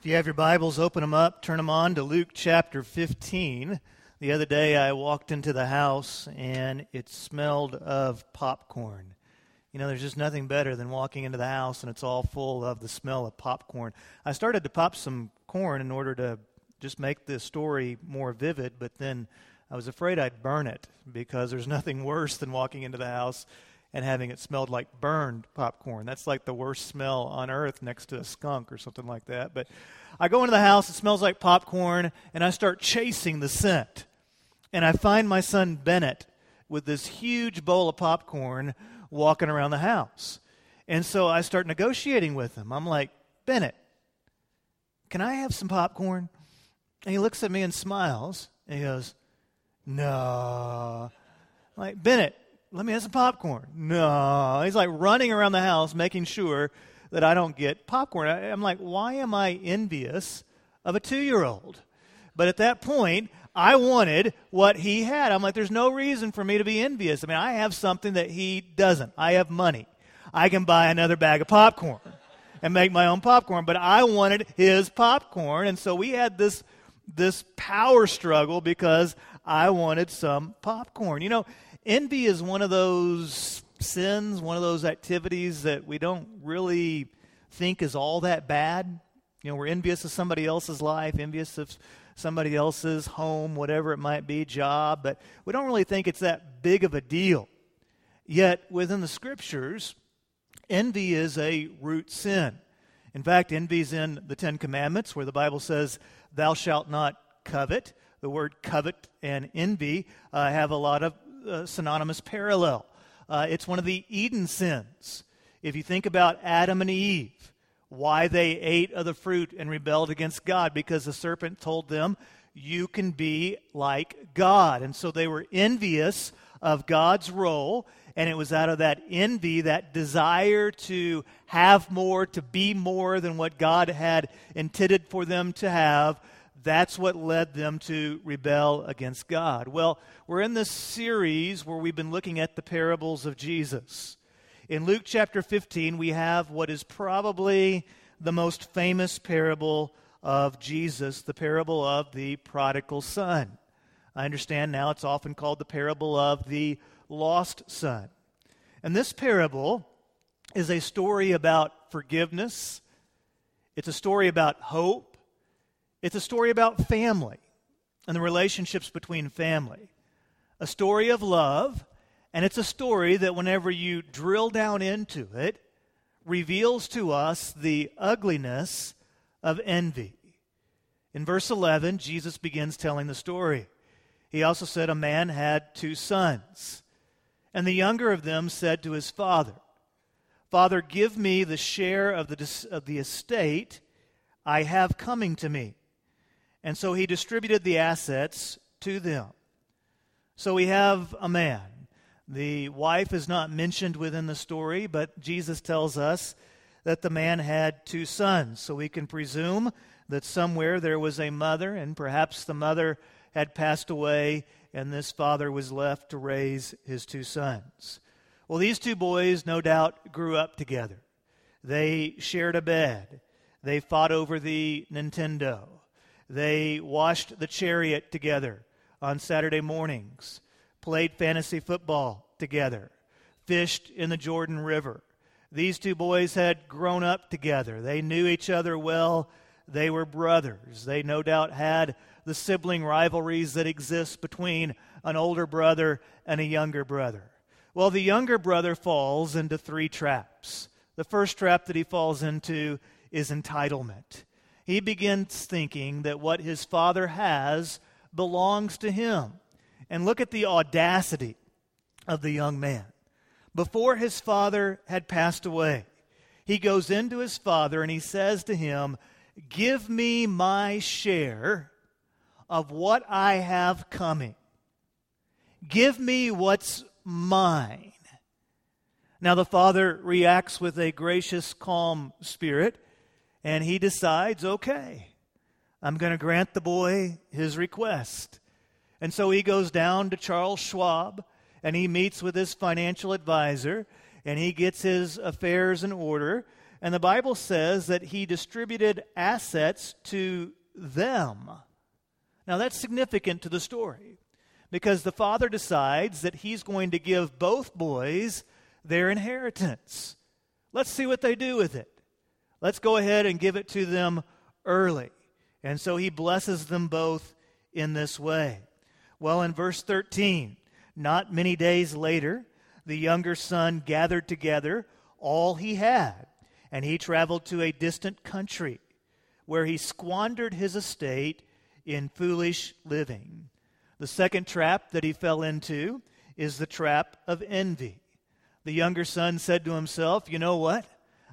If you have your Bibles, open them up, turn them on to Luke chapter 15. The other day I walked into the house and it smelled of popcorn. You know, there's just nothing better than walking into the house and it's all full of the smell of popcorn. I started to pop some corn in order to just make the story more vivid, but then I was afraid I'd burn it because there's nothing worse than walking into the house and having it smelled like burned popcorn. That's like the worst smell on earth next to a skunk or something like that. But I go into the house, it smells like popcorn, and I start chasing the scent. And I find my son Bennett with this huge bowl of popcorn walking around the house. And so I start negotiating with him. I'm like, Bennett, can I have some popcorn? And he looks at me and smiles. And he goes, No. I'm like, Bennett, let me have some popcorn. No. He's like running around the house making sure that I don't get popcorn. I, am like, why am I envious of a two year old? But at that point, I wanted what he had. I'm like, there's no reason for me to be envious. I mean, I have something that he doesn't. I have money. I can buy another bag of popcorn and make my own popcorn, but I wanted his popcorn. And so we had this, this power struggle because I wanted some popcorn. You know, envy is one of those sins, one of those activities that we don't really think is all that bad. You know, we're envious of somebody else's life, envious of somebody else's home, whatever it might be, job, but we don't really think it's that big of a deal. Yet, within the scriptures, envy is a root sin. In fact, envy is in the Ten Commandments, where the Bible says, Thou shalt not covet. The word covet and envy uh, have a lot of uh, synonymous parallel. Uh, it's one of the Eden sins. If you think about Adam and Eve, why they ate of the fruit and rebelled against God, because the serpent told them, You can be like God. And so they were envious of God's role, and it was out of that envy, that desire to have more, to be more than what God had intended for them to have, that's what led them to rebel against God. Well, we're in this series where we've been looking at the parables of Jesus. In Luke chapter 15, we have what is probably the most famous parable of Jesus, the parable of the prodigal son. I understand now it's often called the parable of the lost son. And this parable is a story about forgiveness, it's a story about hope, it's a story about family and the relationships between family, a story of love, and it's a story that whenever you drill down into it, reveals to us the ugliness of envy. In verse 11, Jesus begins telling the story. He also said, A man had two sons, and the younger of them said to his father, Father, give me the share of the, of the estate I have coming to me. And so he distributed the assets to them. So we have a man. The wife is not mentioned within the story, but Jesus tells us that the man had two sons. So we can presume that somewhere there was a mother, and perhaps the mother had passed away, and this father was left to raise his two sons. Well, these two boys, no doubt, grew up together. They shared a bed. They fought over the Nintendo. They washed the chariot together on Saturday mornings, played fantasy football together, fished in the Jordan River. These two boys had grown up together. They knew each other well. They were brothers. They no doubt had the sibling rivalries that exist between an older brother and a younger brother. Well, the younger brother falls into three traps. The first trap that he falls into is entitlement he begins thinking that what his father has belongs to him. And look at the audacity of the young man. Before his father had passed away, he goes into his father and he says to him, Give me my share of what I have coming. Give me what's mine. Now the father reacts with a gracious, calm spirit and he decides, okay, I'm going to grant the boy his request. And so he goes down to Charles Schwab and he meets with his financial advisor and he gets his affairs in order. And the Bible says that he distributed assets to them. Now, that's significant to the story because the father decides that he's going to give both boys their inheritance. Let's see what they do with it. Let's go ahead and give it to them early. And so he blesses them both in this way. Well, in verse 13, not many days later, the younger son gathered together all he had, and he traveled to a distant country where he squandered his estate in foolish living. The second trap that he fell into is the trap of envy. The younger son said to himself, You know what?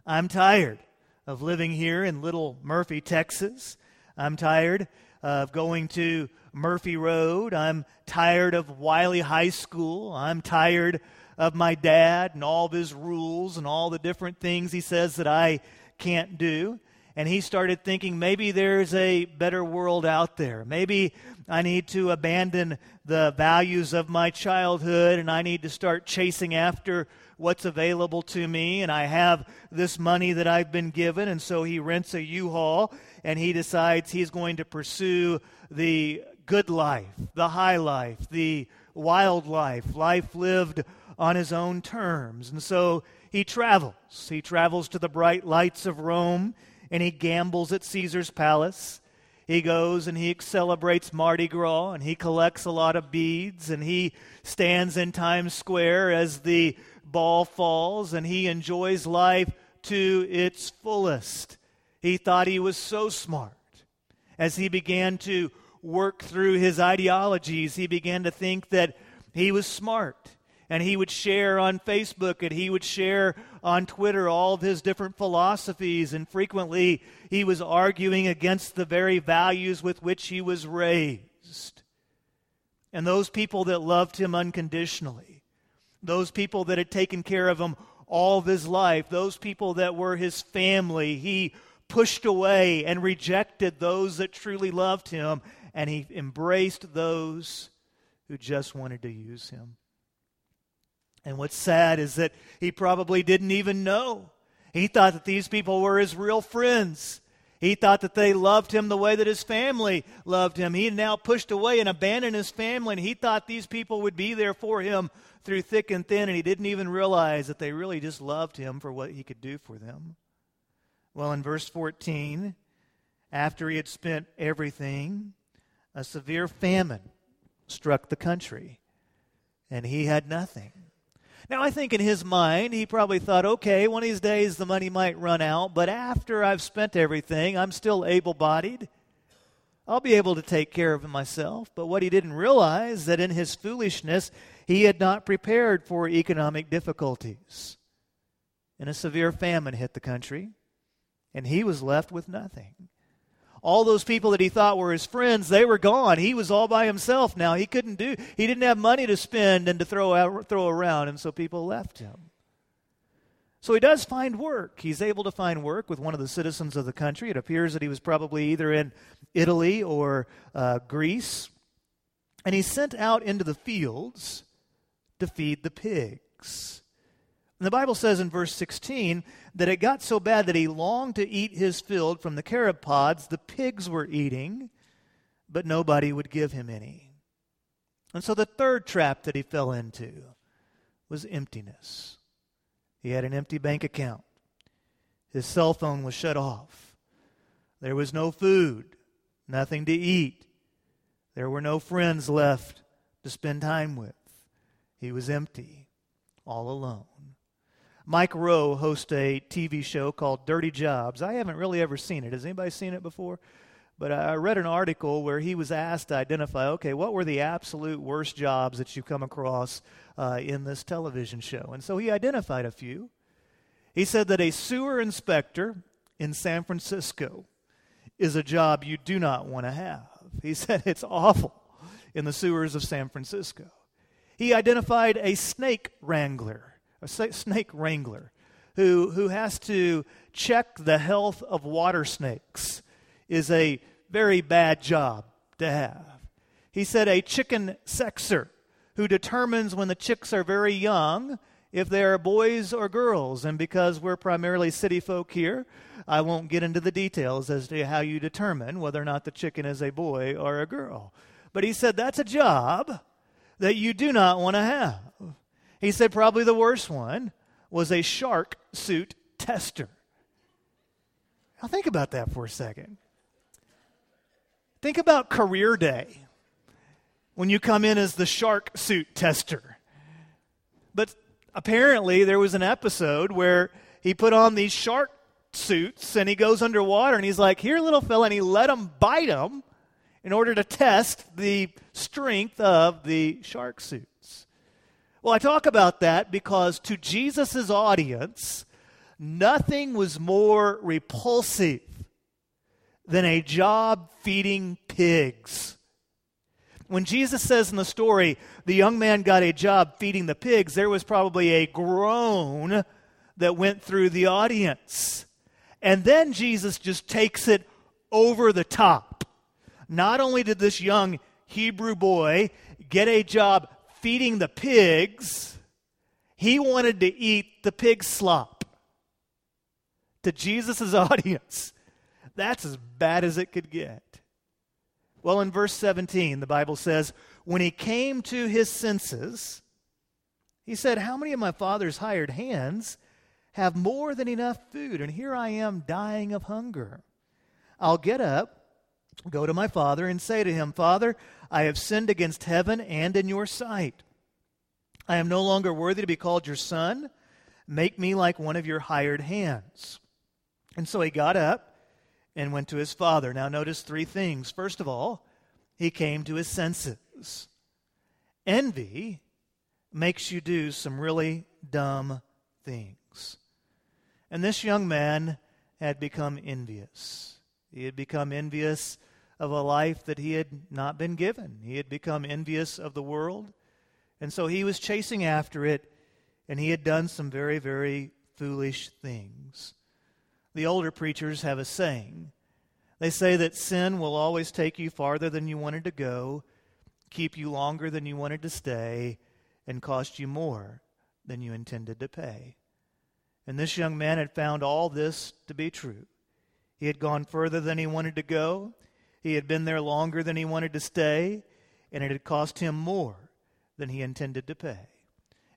I'm tired of living here in Little Murphy, Texas. I'm tired of going to Murphy Road. I'm tired of Wylie High School. I'm tired of my dad and all of his rules and all the different things he says that I can't do and he started thinking maybe there's a better world out there. Maybe I need to abandon the values of my childhood and I need to start chasing after what's available to me. And I have this money that I've been given. And so he rents a U Haul and he decides he's going to pursue the good life, the high life, the wild life, life lived on his own terms. And so he travels. He travels to the bright lights of Rome and he gambles at Caesar's palace. He goes and he celebrates Mardi Gras and he collects a lot of beads and he stands in Times Square as the ball falls and he enjoys life to its fullest. He thought he was so smart. As he began to work through his ideologies, he began to think that he was smart and he would share on Facebook and he would share on Twitter all of his different philosophies, and frequently he was arguing against the very values with which he was raised. And those people that loved him unconditionally, those people that had taken care of him all of his life, those people that were his family, he pushed away and rejected those that truly loved him, and he embraced those who just wanted to use him. And what's sad is that he probably didn't even know. He thought that these people were his real friends. He thought that they loved him the way that his family loved him. He now pushed away and abandoned his family, and he thought these people would be there for him through thick and thin, and he didn't even realize that they really just loved him for what he could do for them. Well, in verse 14, after he had spent everything, a severe famine struck the country, and he had nothing. Now, I think in his mind, he probably thought, okay, one of these days the money might run out, but after I've spent everything, I'm still able bodied. I'll be able to take care of myself. But what he didn't realize that in his foolishness, he had not prepared for economic difficulties. And a severe famine hit the country, and he was left with nothing all those people that he thought were his friends, they were gone. He was all by himself now. He couldn't do, he didn't have money to spend and to throw, out, throw around, and so people left him. So he does find work. He's able to find work with one of the citizens of the country. It appears that he was probably either in Italy or uh, Greece. And he's sent out into the fields to feed the pigs. And the Bible says in verse 16 that it got so bad that he longed to eat his fill from the carob pods the pigs were eating, but nobody would give him any. And so the third trap that he fell into was emptiness. He had an empty bank account. His cell phone was shut off. There was no food, nothing to eat. There were no friends left to spend time with. He was empty, all alone. Mike Rowe hosts a TV show called Dirty Jobs. I haven't really ever seen it. Has anybody seen it before? But I read an article where he was asked to identify okay, what were the absolute worst jobs that you come across uh, in this television show? And so he identified a few. He said that a sewer inspector in San Francisco is a job you do not want to have. He said it's awful in the sewers of San Francisco. He identified a snake wrangler a snake wrangler who, who has to check the health of water snakes is a very bad job to have. He said a chicken sexer who determines when the chicks are very young if they are boys or girls. And because we're primarily city folk here, I won't get into the details as to how you determine whether or not the chicken is a boy or a girl. But he said that's a job that you do not want to have. He said probably the worst one was a shark suit tester. Now, think about that for a second. Think about career day when you come in as the shark suit tester. But apparently, there was an episode where he put on these shark suits and he goes underwater and he's like, Here, little fella, and he let him bite him in order to test the strength of the shark suits. Well, I talk about that because to Jesus' audience, nothing was more repulsive than a job feeding pigs. When Jesus says in the story, the young man got a job feeding the pigs, there was probably a groan that went through the audience. And then Jesus just takes it over the top. Not only did this young Hebrew boy get a job feeding the pigs, he wanted to eat the pig slop. To Jesus' audience, that's as bad as it could get. Well, in verse 17, the Bible says, When he came to his senses, he said, How many of my father's hired hands have more than enough food? And here I am dying of hunger. I'll get up, go to my father, and say to him, Father, I have sinned against heaven and in your sight. I am no longer worthy to be called your son. Make me like one of your hired hands. And so he got up and went to his father. Now, notice three things. First of all, he came to his senses. Envy makes you do some really dumb things. And this young man had become envious. He had become envious of a life that he had not been given. He had become envious of the world. And so he was chasing after it, and he had done some very, very foolish things. The older preachers have a saying. They say that sin will always take you farther than you wanted to go, keep you longer than you wanted to stay, and cost you more than you intended to pay. And this young man had found all this to be true. He had gone further than he wanted to go, he had been there longer than he wanted to stay, and it had cost him more than he intended to pay.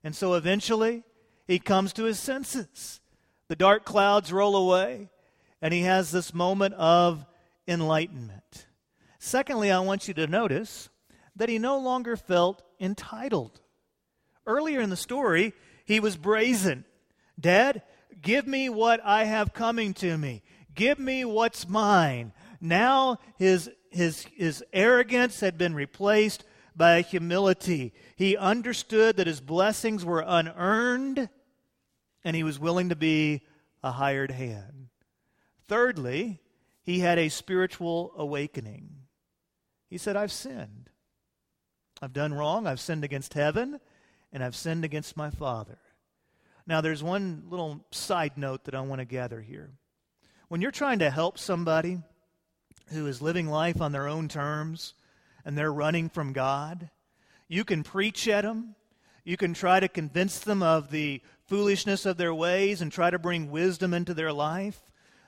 And so eventually, he comes to his senses. The dark clouds roll away, and he has this moment of enlightenment. Secondly, I want you to notice that he no longer felt entitled. Earlier in the story, he was brazen. Dad, give me what I have coming to me. Give me what's mine. Now his, his, his arrogance had been replaced by humility. He understood that his blessings were unearned and he was willing to be a hired hand. Thirdly, he had a spiritual awakening. He said, I've sinned. I've done wrong. I've sinned against heaven, and I've sinned against my Father. Now, there's one little side note that I want to gather here. When you're trying to help somebody who is living life on their own terms and they're running from God, you can preach at them. You can try to convince them of the foolishness of their ways and try to bring wisdom into their life.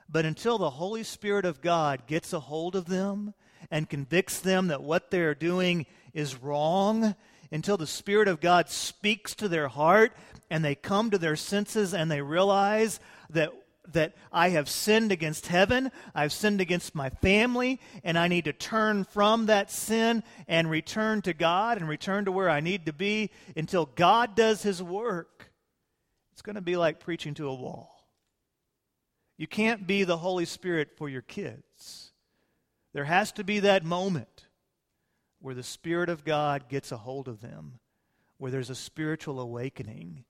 But until the Holy Spirit of God gets a hold of them and convicts them that what they're doing is wrong, until the Spirit of God speaks to their heart and they come to their senses and they realize that that I have sinned against heaven, I've sinned against my family, and I need to turn from that sin and return to God and return to where I need to be until God does His work. It's going to be like preaching to a wall. You can't be the Holy Spirit for your kids. There has to be that moment where the Spirit of God gets a hold of them, where there's a spiritual awakening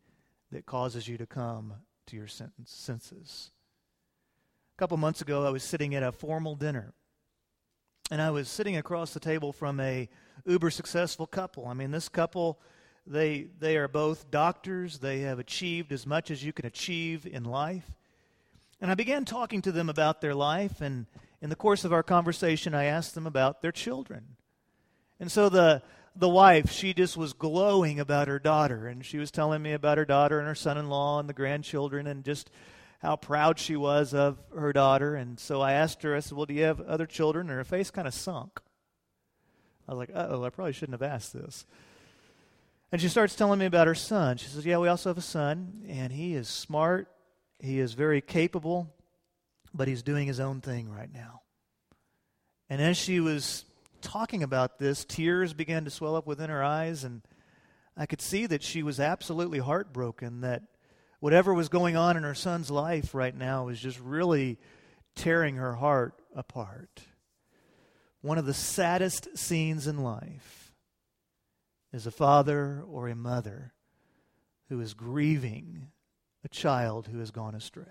that causes you to come to your senses. A couple months ago, I was sitting at a formal dinner, and I was sitting across the table from a uber successful couple. I mean, this couple, they they are both doctors. They have achieved as much as you can achieve in life. And I began talking to them about their life, and in the course of our conversation, I asked them about their children. And so the the wife, she just was glowing about her daughter. And she was telling me about her daughter and her son in law and the grandchildren and just how proud she was of her daughter. And so I asked her, I said, Well, do you have other children? And her face kind of sunk. I was like, Uh oh, I probably shouldn't have asked this. And she starts telling me about her son. She says, Yeah, we also have a son, and he is smart, he is very capable, but he's doing his own thing right now. And as she was talking about this, tears began to swell up within her eyes, and I could see that she was absolutely heartbroken that whatever was going on in her son's life right now was just really tearing her heart apart. One of the saddest scenes in life is a father or a mother who is grieving a child who has gone astray.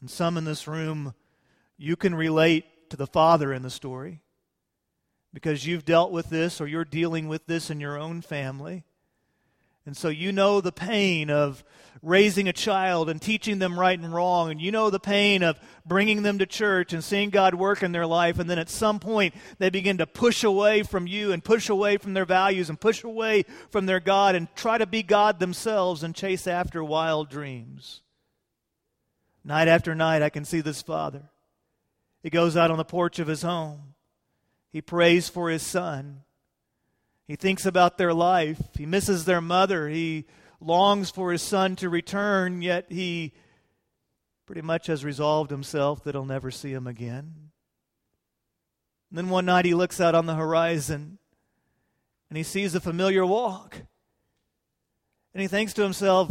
And some in this room, you can relate to the father in the story because you've dealt with this or you're dealing with this in your own family. And so you know the pain of raising a child and teaching them right and wrong. And you know the pain of bringing them to church and seeing God work in their life. And then at some point, they begin to push away from you and push away from their values and push away from their God and try to be God themselves and chase after wild dreams. Night after night, I can see this father he goes out on the porch of his home. He prays for his son. He thinks about their life. He misses their mother. He longs for his son to return, yet he pretty much has resolved himself that he'll never see him again. And then one night he looks out on the horizon and he sees a familiar walk. And he thinks to himself,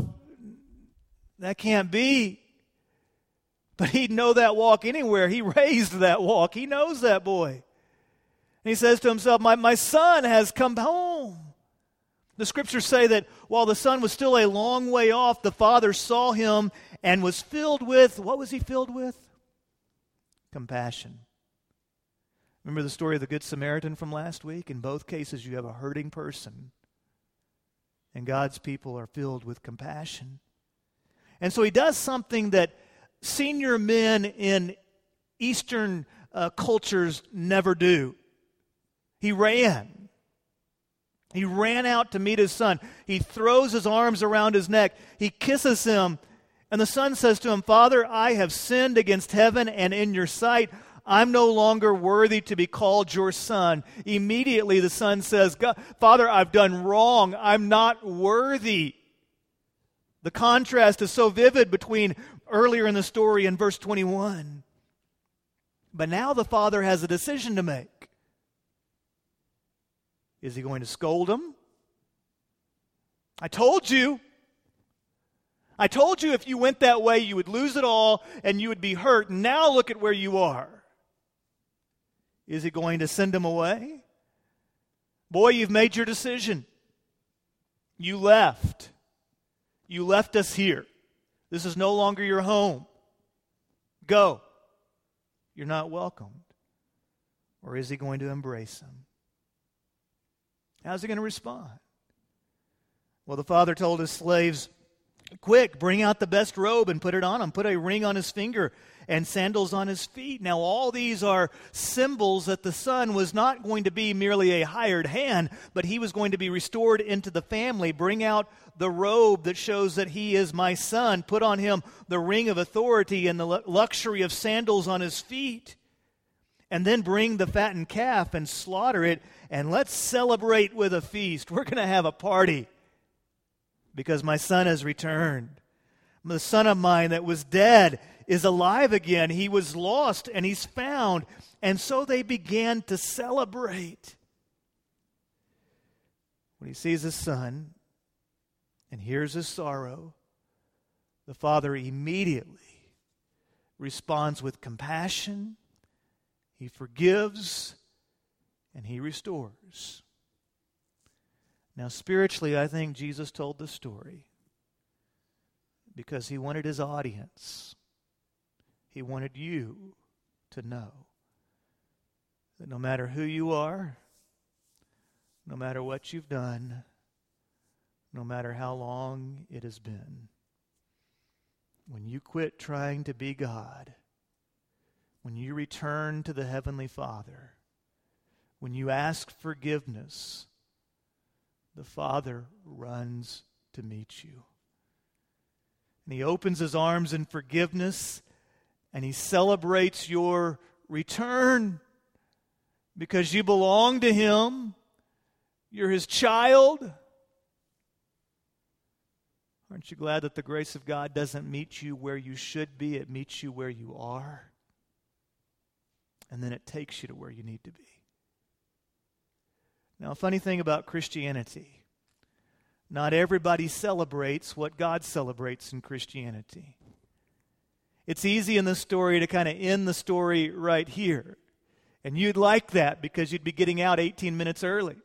that can't be. But he'd know that walk anywhere. He raised that walk. He knows that boy. And he says to himself, My, my son has come home. The scriptures say that while the son was still a long way off, the father saw him and was filled with, what was he filled with? Compassion. Remember the story of the Good Samaritan from last week? In both cases, you have a hurting person, and God's people are filled with compassion. And so he does something that senior men in Eastern uh, cultures never do. He ran. He ran out to meet his son. He throws his arms around his neck. He kisses him. And the son says to him, Father, I have sinned against heaven and in your sight. I'm no longer worthy to be called your son. Immediately the son says, Father, I've done wrong. I'm not worthy. The contrast is so vivid between earlier in the story in verse 21. But now the father has a decision to make. Is he going to scold him? I told you. I told you if you went that way, you would lose it all and you would be hurt. Now look at where you are. Is he going to send him away? Boy, you've made your decision. You left. You left us here. This is no longer your home. Go. You're not welcomed. Or is he going to embrace him? How's he going to respond? Well, the father told his slaves, Quick, bring out the best robe and put it on him. Put a ring on his finger and sandals on his feet. Now, all these are symbols that the son was not going to be merely a hired hand, but he was going to be restored into the family. Bring out the robe that shows that he is my son. Put on him the ring of authority and the luxury of sandals on his feet. And then bring the fattened calf and slaughter it, and let's celebrate with a feast. We're going to have a party because my son has returned. The son of mine that was dead is alive again. He was lost and he's found. And so they began to celebrate. When he sees his son and hears his sorrow, the father immediately responds with compassion, he forgives, and he restores. Now, spiritually, I think Jesus told the story because he wanted his audience. He wanted you to know that no matter who you are, no matter what you've done, no matter how long it has been, when you quit trying to be God, when you return to the Heavenly Father, when you ask forgiveness, the Father runs to meet you. And He opens His arms in forgiveness and He celebrates your return because you belong to Him. You're His child. Aren't you glad that the grace of God doesn't meet you where you should be? It meets you where you are. And then it takes you to where you need to be. Now, a funny thing about Christianity not everybody celebrates what God celebrates in Christianity. It's easy in the story to kind of end the story right here. And you'd like that because you'd be getting out 18 minutes early.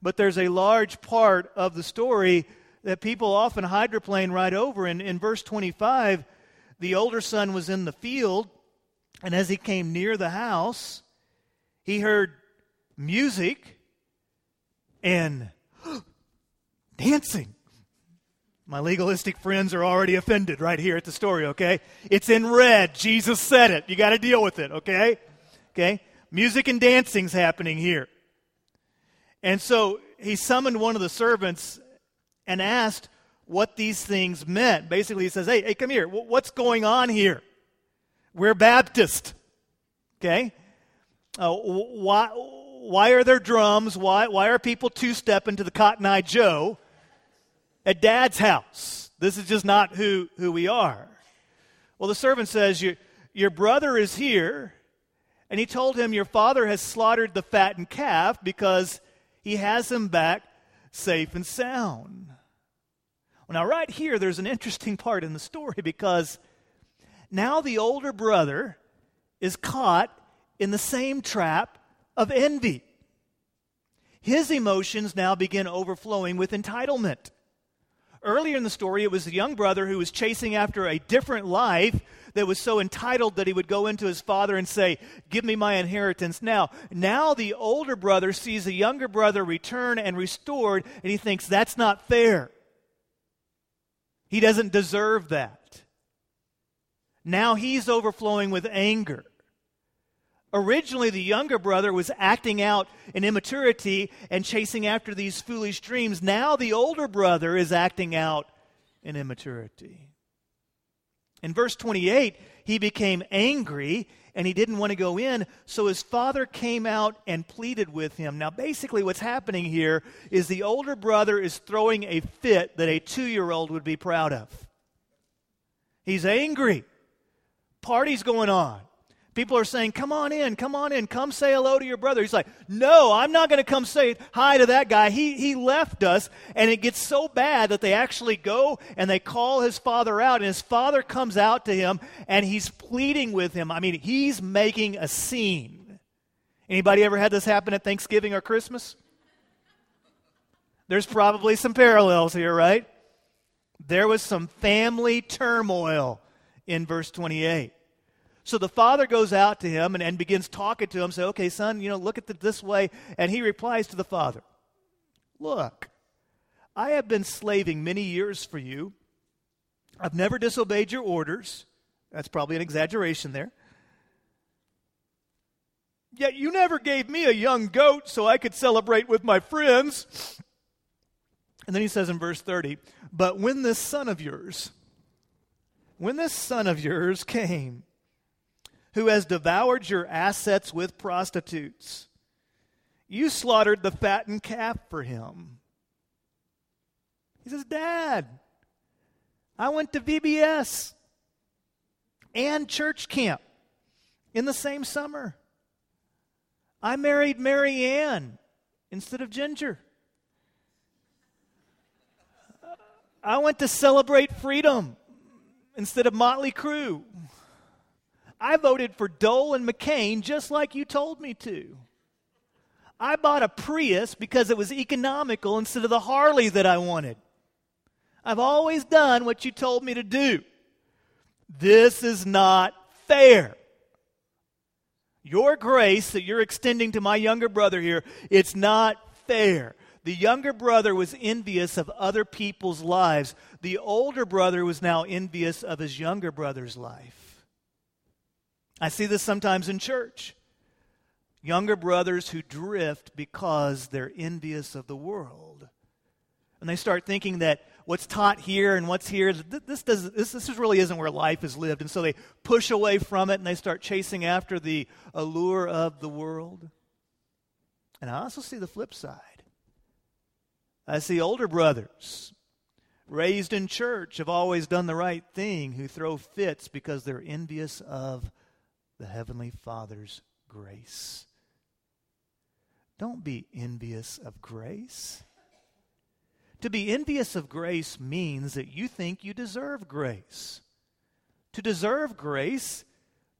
But there's a large part of the story that people often hydroplane right over. And in verse 25, the older son was in the field, and as he came near the house, he heard music and dancing. My legalistic friends are already offended right here at the story, okay? It's in red. Jesus said it. You got to deal with it, okay? Okay? Music and dancing's happening here. And so he summoned one of the servants and asked what these things meant. Basically, he says, Hey, hey, come here. What's going on here? We're Baptist. Okay? Uh, why, why are there drums? Why, why are people two stepping to the Cotton Eye Joe? at dad's house. This is just not who, who we are. Well, the servant says, your, your brother is here, and he told him, Your father has slaughtered the fattened calf because he has him back safe and sound. Well, now, right here, there's an interesting part in the story because now the older brother is caught in the same trap of envy. His emotions now begin overflowing with entitlement. Earlier in the story, it was the young brother who was chasing after a different life that was so entitled that he would go into his father and say, Give me my inheritance now. Now the older brother sees the younger brother return and restored, and he thinks that's not fair. He doesn't deserve that. Now he's overflowing with anger. Originally, the younger brother was acting out in immaturity and chasing after these foolish dreams. Now, the older brother is acting out in immaturity. In verse 28, he became angry and he didn't want to go in, so his father came out and pleaded with him. Now, basically, what's happening here is the older brother is throwing a fit that a two year old would be proud of. He's angry. Party's going on. People are saying, Come on in, come on in, come say hello to your brother. He's like, No, I'm not going to come say hi to that guy. He, he left us. And it gets so bad that they actually go and they call his father out. And his father comes out to him and he's pleading with him. I mean, he's making a scene. Anybody ever had this happen at Thanksgiving or Christmas? There's probably some parallels here, right? There was some family turmoil in verse 28. So the father goes out to him and, and begins talking to him, say, okay, son, you know, look at it this way. And he replies to the father, Look, I have been slaving many years for you. I've never disobeyed your orders. That's probably an exaggeration there. Yet you never gave me a young goat so I could celebrate with my friends. And then he says in verse 30, But when this son of yours, when this son of yours came, who has devoured your assets with prostitutes. You slaughtered the fattened calf for him. He says, Dad, I went to VBS and church camp in the same summer. I married Mary Ann instead of Ginger. I went to celebrate freedom instead of Motley Crue. I voted for Dole and McCain just like you told me to. I bought a Prius because it was economical instead of the Harley that I wanted. I've always done what you told me to do. This is not fair. Your grace that you're extending to my younger brother here, it's not fair. The younger brother was envious of other people's lives. The older brother was now envious of his younger brother's life. I see this sometimes in church. younger brothers who drift because they're envious of the world. And they start thinking that what's taught here and what's here, this, does, this, this really isn't where life is lived. And so they push away from it and they start chasing after the allure of the world. And I also see the flip side. I see older brothers raised in church have always done the right thing who throw fits because they're envious of the Heavenly Father's grace. Don't be envious of grace. To be envious of grace means that you think you deserve grace. To deserve grace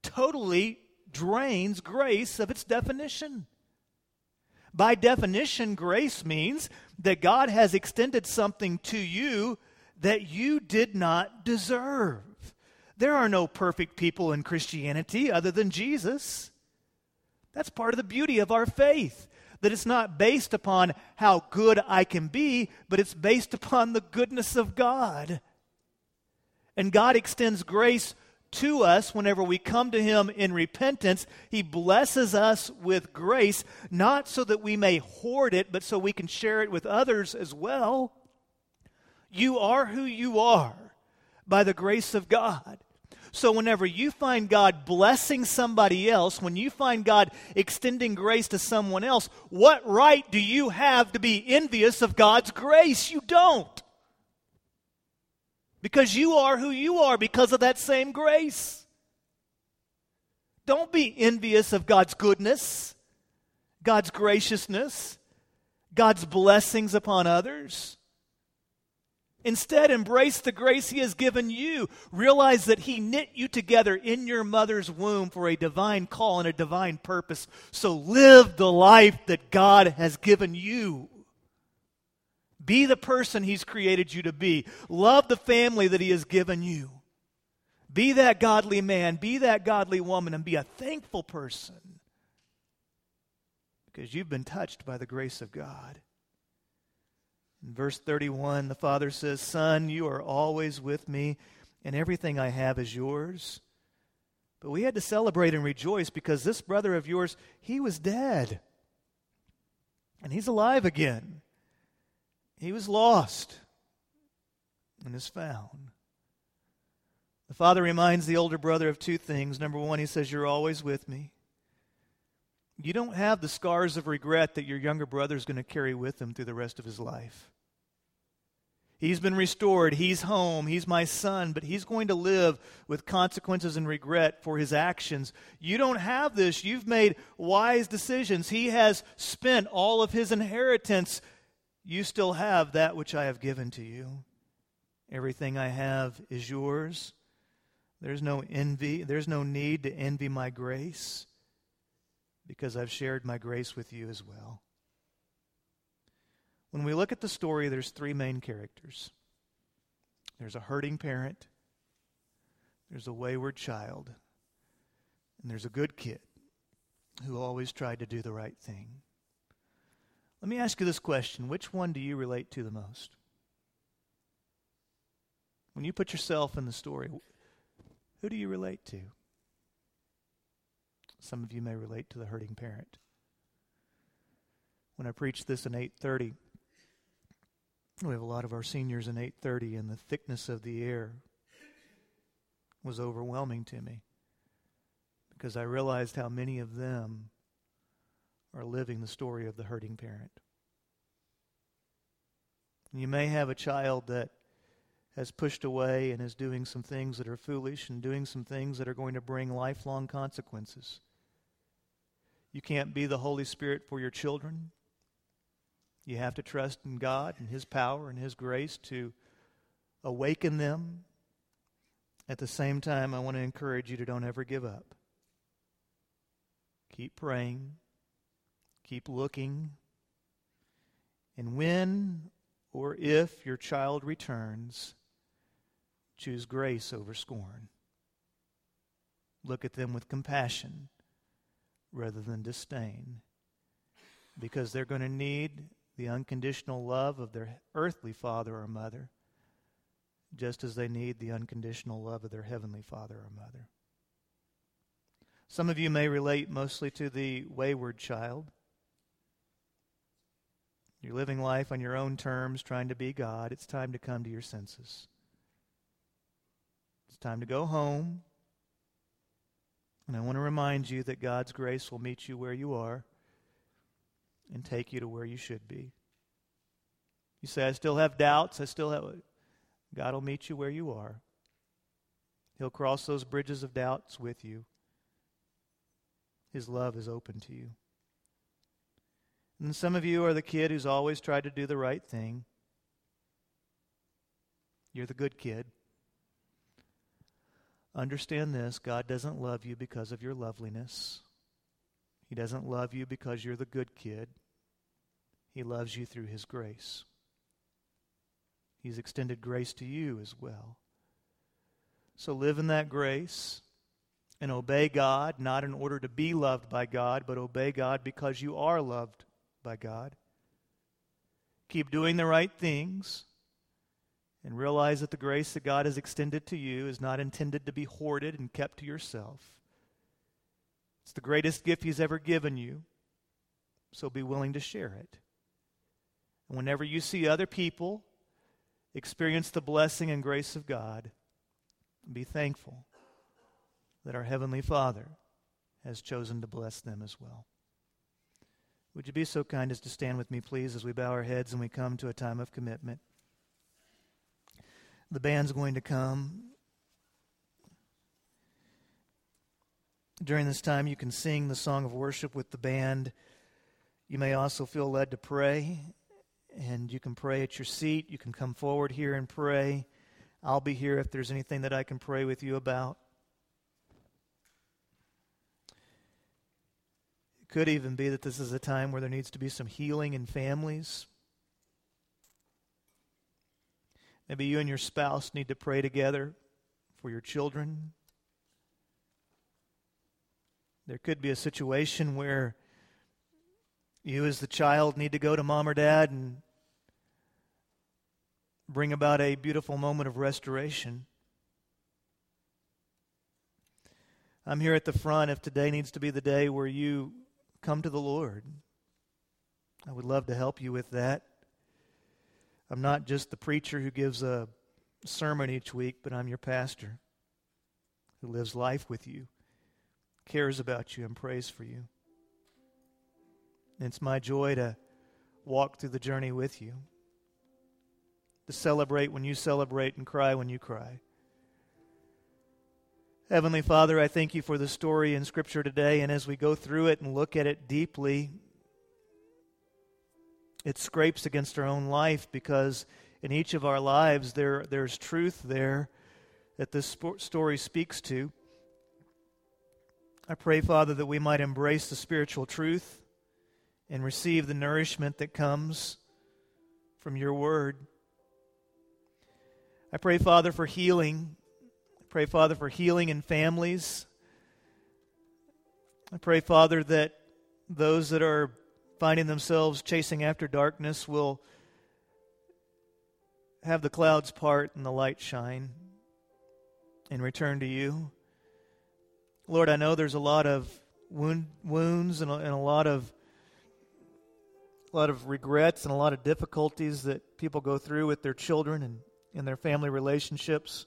totally drains grace of its definition. By definition, grace means that God has extended something to you that you did not deserve. There are no perfect people in Christianity other than Jesus. That's part of the beauty of our faith. That it's not based upon how good I can be, but it's based upon the goodness of God. And God extends grace to us whenever we come to Him in repentance. He blesses us with grace, not so that we may hoard it, but so we can share it with others as well. You are who you are by the grace of God. So, whenever you find God blessing somebody else, when you find God extending grace to someone else, what right do you have to be envious of God's grace? You don't because you are who you are because of that same grace. Don't be envious of God's goodness, God's graciousness, God's blessings upon others. Instead, embrace the grace He has given you. Realize that He knit you together in your mother's womb for a divine call and a divine purpose. So live the life that God has given you. Be the person He's created you to be. Love the family that He has given you. Be that godly man, be that godly woman, and be a thankful person because you've been touched by the grace of God. In verse 31, the Father says, Son, you are always with me, and everything I have is yours. But we had to celebrate and rejoice because this brother of yours, he was dead. And he's alive again. He was lost and is found. The father reminds the older brother of two things. Number one, he says, You're always with me. You don't have the scars of regret that your younger brother is going to carry with him through the rest of his life. He's been restored. He's home. He's my son, but he's going to live with consequences and regret for his actions. You don't have this. You've made wise decisions. He has spent all of his inheritance you still have that which I have given to you. Everything I have is yours. There's no envy, there's no need to envy my grace because I've shared my grace with you as well. When we look at the story, there's three main characters there's a hurting parent, there's a wayward child, and there's a good kid who always tried to do the right thing. Let me ask you this question which one do you relate to the most? When you put yourself in the story, who do you relate to? Some of you may relate to the hurting parent. When I preached this in 8:30, we have a lot of our seniors in 8:30 and the thickness of the air was overwhelming to me because I realized how many of them are living the story of the hurting parent. You may have a child that has pushed away and is doing some things that are foolish and doing some things that are going to bring lifelong consequences. You can't be the Holy Spirit for your children. You have to trust in God and His power and His grace to awaken them. At the same time, I want to encourage you to don't ever give up. Keep praying, Keep looking. And when or if your child returns, choose grace over scorn. Look at them with compassion rather than disdain because they're going to need the unconditional love of their earthly father or mother just as they need the unconditional love of their heavenly father or mother. Some of you may relate mostly to the wayward child. You're living life on your own terms, trying to be God. It's time to come to your senses. It's time to go home. And I want to remind you that God's grace will meet you where you are and take you to where you should be. You say, I still have doubts. I still have. God will meet you where you are. He'll cross those bridges of doubts with you. His love is open to you. And some of you are the kid who's always tried to do the right thing. You're the good kid. Understand this God doesn't love you because of your loveliness. He doesn't love you because you're the good kid. He loves you through His grace. He's extended grace to you as well. So live in that grace and obey God, not in order to be loved by God, but obey God because you are loved by God. Keep doing the right things and realize that the grace that God has extended to you is not intended to be hoarded and kept to yourself. It's the greatest gift He's ever given you, so be willing to share it. And whenever you see other people experience the blessing and grace of God, be thankful that our Heavenly Father has chosen to bless them as well. Would you be so kind as to stand with me, please, as we bow our heads and we come to a time of commitment? The band's going to come. During this time, you can sing the song of worship with the band. You may also feel led to pray, and you can pray at your seat. You can come forward here and pray. I'll be here if there's anything that I can pray with you about. It could even be that this is a time where there needs to be some healing in families. Maybe you and your spouse need to pray together for your children. There could be a situation where you, as the child, need to go to mom or dad and bring about a beautiful moment of restoration. I'm here at the front if today needs to be the day where you come to the Lord. I would love to help you with that. I'm not just the preacher who gives a sermon each week, but I'm your pastor who lives life with you, cares about you, and prays for you. And it's my joy to walk through the journey with you, to celebrate when you celebrate and cry when you cry. Heavenly Father, I thank you for the story in Scripture today, and as we go through it and look at it deeply, it scrapes against our own life because in each of our lives there, there's truth there that this story speaks to. I pray, Father, that we might embrace the spiritual truth and receive the nourishment that comes from your word. I pray, Father, for healing. I pray, Father, for healing in families. I pray, Father, that those that are finding themselves chasing after darkness will have the clouds part and the light shine and return to you. Lord, I know there's a lot of wound, wounds and a, and a lot of a lot of regrets and a lot of difficulties that people go through with their children and in their family relationships.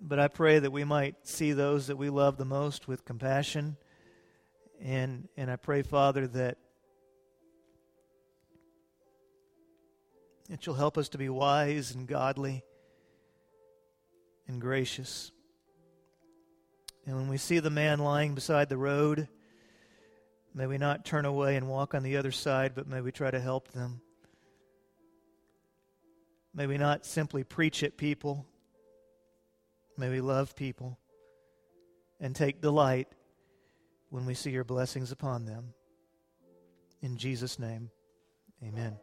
But I pray that we might see those that we love the most with compassion and, and I pray, Father, that, that you'll help us to be wise and godly and gracious. And when we see the man lying beside the road, may we not turn away and walk on the other side, but may we try to help them. May we not simply preach at people. May we love people and take delight when we see your blessings upon them. In Jesus' name, amen.